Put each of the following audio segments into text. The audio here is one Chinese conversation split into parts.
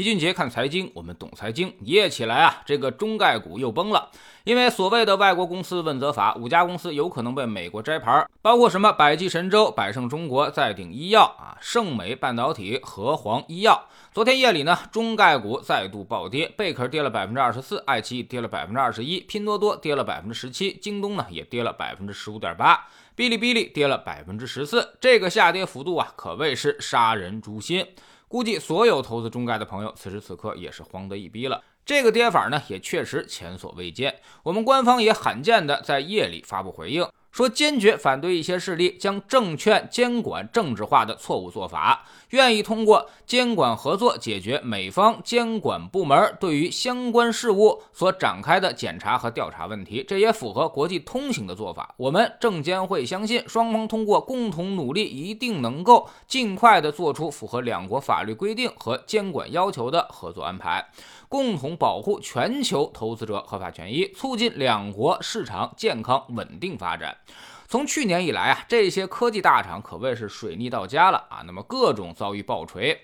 齐俊杰看财经，我们懂财经。一夜起来啊，这个中概股又崩了，因为所谓的外国公司问责法，五家公司有可能被美国摘牌，包括什么百济神州、百胜中国、再鼎医药啊、盛美半导体、和黄医药。昨天夜里呢，中概股再度暴跌，贝壳跌了百分之二十四，爱奇艺跌了百分之二十一，拼多多跌了百分之十七，京东呢也跌了百分之十五点八，哔哩哔哩跌了百分之十四。这个下跌幅度啊，可谓是杀人诛心。估计所有投资中概的朋友，此时此刻也是慌得一逼了。这个跌法呢，也确实前所未见。我们官方也罕见的在夜里发布回应。说坚决反对一些势力将证券监管政治化的错误做法，愿意通过监管合作解决美方监管部门对于相关事务所展开的检查和调查问题，这也符合国际通行的做法。我们证监会相信，双方通过共同努力，一定能够尽快的做出符合两国法律规定和监管要求的合作安排，共同保护全球投资者合法权益，促进两国市场健康稳定发展。从去年以来啊，这些科技大厂可谓是水逆到家了啊，那么各种遭遇爆锤。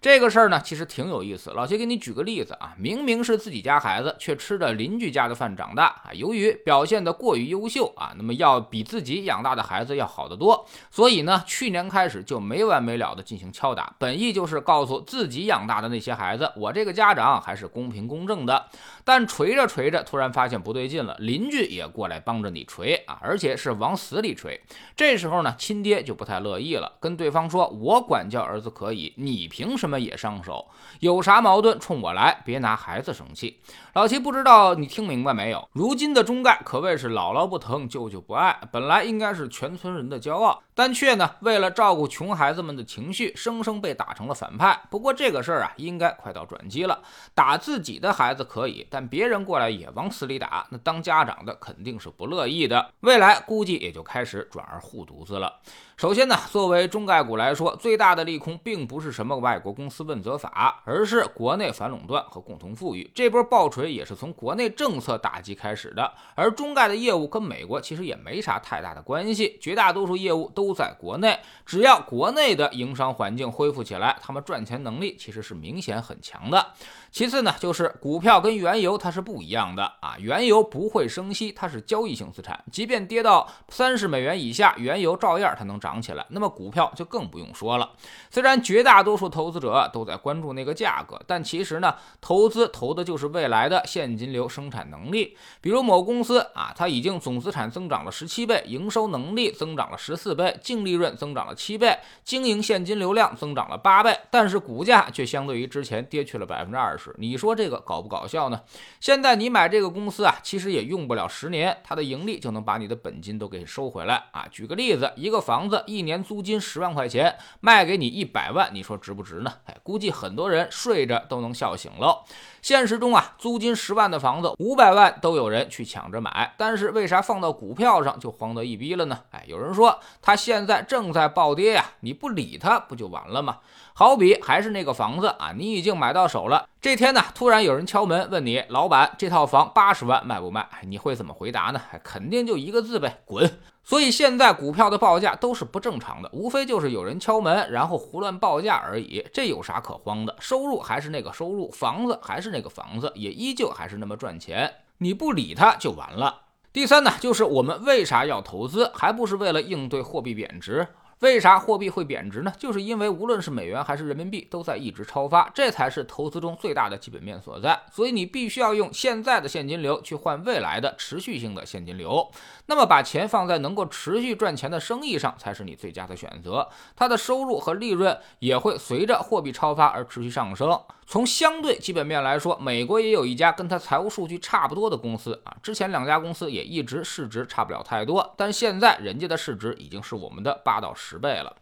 这个事儿呢，其实挺有意思。老谢给你举个例子啊，明明是自己家孩子，却吃着邻居家的饭长大啊。由于表现得过于优秀啊，那么要比自己养大的孩子要好得多，所以呢，去年开始就没完没了的进行敲打，本意就是告诉自己养大的那些孩子，我这个家长还是公平公正的。但锤着锤着，突然发现不对劲了，邻居也过来帮着你锤啊，而且是往死里锤。这时候呢，亲爹就不太乐意了，跟对方说：“我管教儿子可以，你凭什么？”们也上手，有啥矛盾冲我来，别拿孩子生气。老齐不知道你听明白没有？如今的中概可谓是姥姥不疼，舅舅不爱，本来应该是全村人的骄傲，但却呢为了照顾穷孩子们的情绪，生生被打成了反派。不过这个事儿啊，应该快到转机了。打自己的孩子可以，但别人过来也往死里打，那当家长的肯定是不乐意的。未来估计也就开始转而护犊子了。首先呢，作为中概股来说，最大的利空并不是什么外国公司问责法，而是国内反垄断和共同富裕。这波爆锤也是从国内政策打击开始的。而中概的业务跟美国其实也没啥太大的关系，绝大多数业务都都在国内。只要国内的营商环境恢复起来，他们赚钱能力其实是明显很强的。其次呢，就是股票跟原油它是不一样的啊，原油不会升息，它是交易性资产，即便跌到三十美元以下，原油照样它能涨起来。那么股票就更不用说了。虽然绝大多数投资者都在关注那个价格，但其实呢，投资投的就是未来的现金流生产能力。比如某公司啊，它已经总资产增长了十七倍，营收能力增长了十四倍，净利润增长了七倍，经营现金流量增长了八倍，但是股价却相对于之前跌去了百分之二十。你说这个搞不搞笑呢？现在你买这个公司啊，其实也用不了十年，它的盈利就能把你的本金都给收回来啊。举个例子，一个房子一年租金十万块钱，卖给你一百万，你说值不值呢？哎，估计很多人睡着都能笑醒喽。现实中啊，租金十万的房子，五百万都有人去抢着买，但是为啥放到股票上就慌得一逼了呢？哎，有人说他现在正在暴跌呀，你不理它不就完了吗？好比还是那个房子啊，你已经买到手了，这天呢，突然有人敲门问你，老板，这套房八十万卖不卖？你会怎么回答呢？肯定就一个字呗，滚！所以现在股票的报价都是不正常的，无非就是有人敲门，然后胡乱报价而已。这有啥可慌的？收入还是那个收入，房子还是那个房子，也依旧还是那么赚钱。你不理他就完了。第三呢，就是我们为啥要投资，还不是为了应对货币贬值？为啥货币会贬值呢？就是因为无论是美元还是人民币都在一直超发，这才是投资中最大的基本面所在。所以你必须要用现在的现金流去换未来的持续性的现金流。那么把钱放在能够持续赚钱的生意上才是你最佳的选择。它的收入和利润也会随着货币超发而持续上升。从相对基本面来说，美国也有一家跟它财务数据差不多的公司啊。之前两家公司也一直市值差不了太多，但现在人家的市值已经是我们的八到十倍了。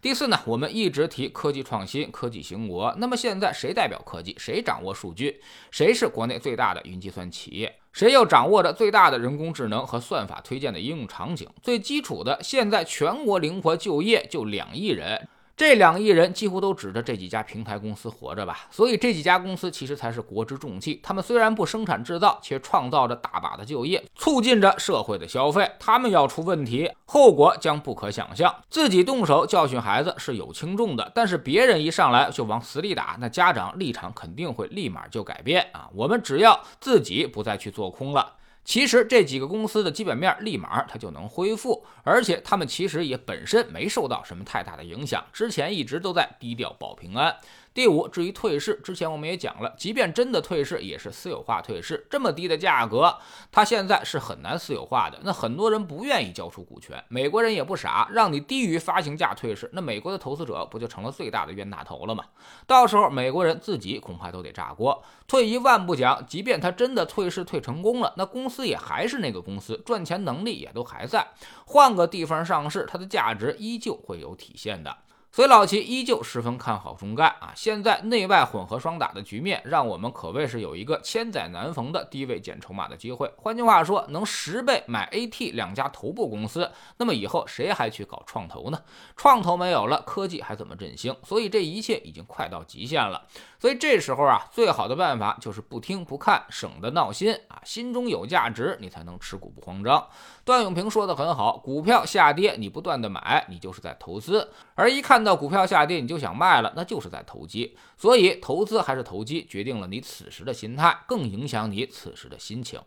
第四呢，我们一直提科技创新、科技兴国。那么现在谁代表科技？谁掌握数据？谁是国内最大的云计算企业？谁又掌握着最大的人工智能和算法推荐的应用场景？最基础的，现在全国灵活就业就两亿人。这两亿人几乎都指着这几家平台公司活着吧，所以这几家公司其实才是国之重器。他们虽然不生产制造，却创造着大把的就业，促进着社会的消费。他们要出问题，后果将不可想象。自己动手教训孩子是有轻重的，但是别人一上来就往死里打，那家长立场肯定会立马就改变啊！我们只要自己不再去做空了。其实这几个公司的基本面立马它就能恢复，而且他们其实也本身没受到什么太大的影响，之前一直都在低调保平安。第五，至于退市，之前我们也讲了，即便真的退市，也是私有化退市，这么低的价格，它现在是很难私有化的。那很多人不愿意交出股权，美国人也不傻，让你低于发行价退市，那美国的投资者不就成了最大的冤大头了吗？到时候美国人自己恐怕都得炸锅。退一万步讲，即便他真的退市退成功了，那公司也还是那个公司，赚钱能力也都还在，换个地方上市，它的价值依旧会有体现的。所以老齐依旧十分看好中概啊！现在内外混合双打的局面，让我们可谓是有一个千载难逢的低位减筹码的机会。换句话说，能十倍买 AT 两家头部公司，那么以后谁还去搞创投呢？创投没有了，科技还怎么振兴？所以这一切已经快到极限了。所以这时候啊，最好的办法就是不听不看，省得闹心啊！心中有价值，你才能持股不慌张。段永平说的很好，股票下跌，你不断的买，你就是在投资；而一看看到股票下跌，你就想卖了，那就是在投机。所以，投资还是投机，决定了你此时的心态，更影响你此时的心情。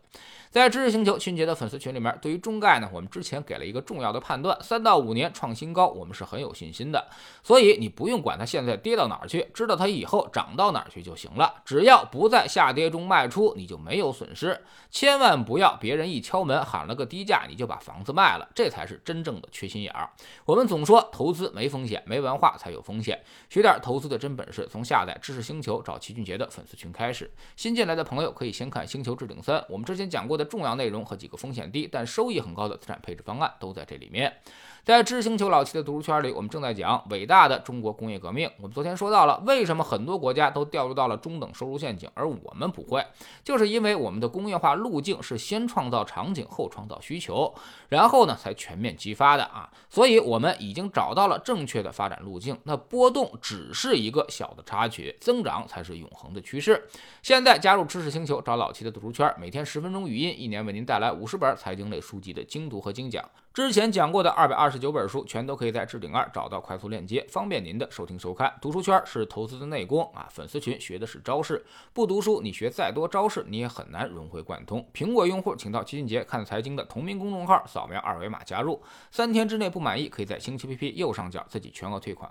在知识星球迅捷的粉丝群里面，对于中概呢，我们之前给了一个重要的判断：三到五年创新高，我们是很有信心的。所以你不用管它现在跌到哪儿去，知道它以后涨到哪儿去就行了。只要不在下跌中卖出，你就没有损失。千万不要别人一敲门喊了个低价，你就把房子卖了，这才是真正的缺心眼儿。我们总说投资没风险，没文化才有风险。学点投资的真本事，从下载知识星球找齐俊杰的粉丝群开始。新进来的朋友可以先看《星球置顶三》，我们之前讲过。的重要内容和几个风险低但收益很高的资产配置方案都在这里面。在知识星球老七的读书圈里，我们正在讲伟大的中国工业革命。我们昨天说到了，为什么很多国家都掉入到了中等收入陷阱，而我们不会，就是因为我们的工业化路径是先创造场景，后创造需求，然后呢才全面激发的啊。所以，我们已经找到了正确的发展路径。那波动只是一个小的插曲，增长才是永恒的趋势。现在加入知识星球，找老七的读书圈，每天十分钟语音，一年为您带来五十本财经类书籍的精读和精讲。之前讲过的二百二十九本书，全都可以在置顶二找到快速链接，方便您的收听收看。读书圈是投资的内功啊，粉丝群学的是招式。不读书，你学再多招式，你也很难融会贯通。苹果用户请到齐俊杰看财经的同名公众号，扫描二维码加入。三天之内不满意，可以在星期 P P 右上角自己全额退款。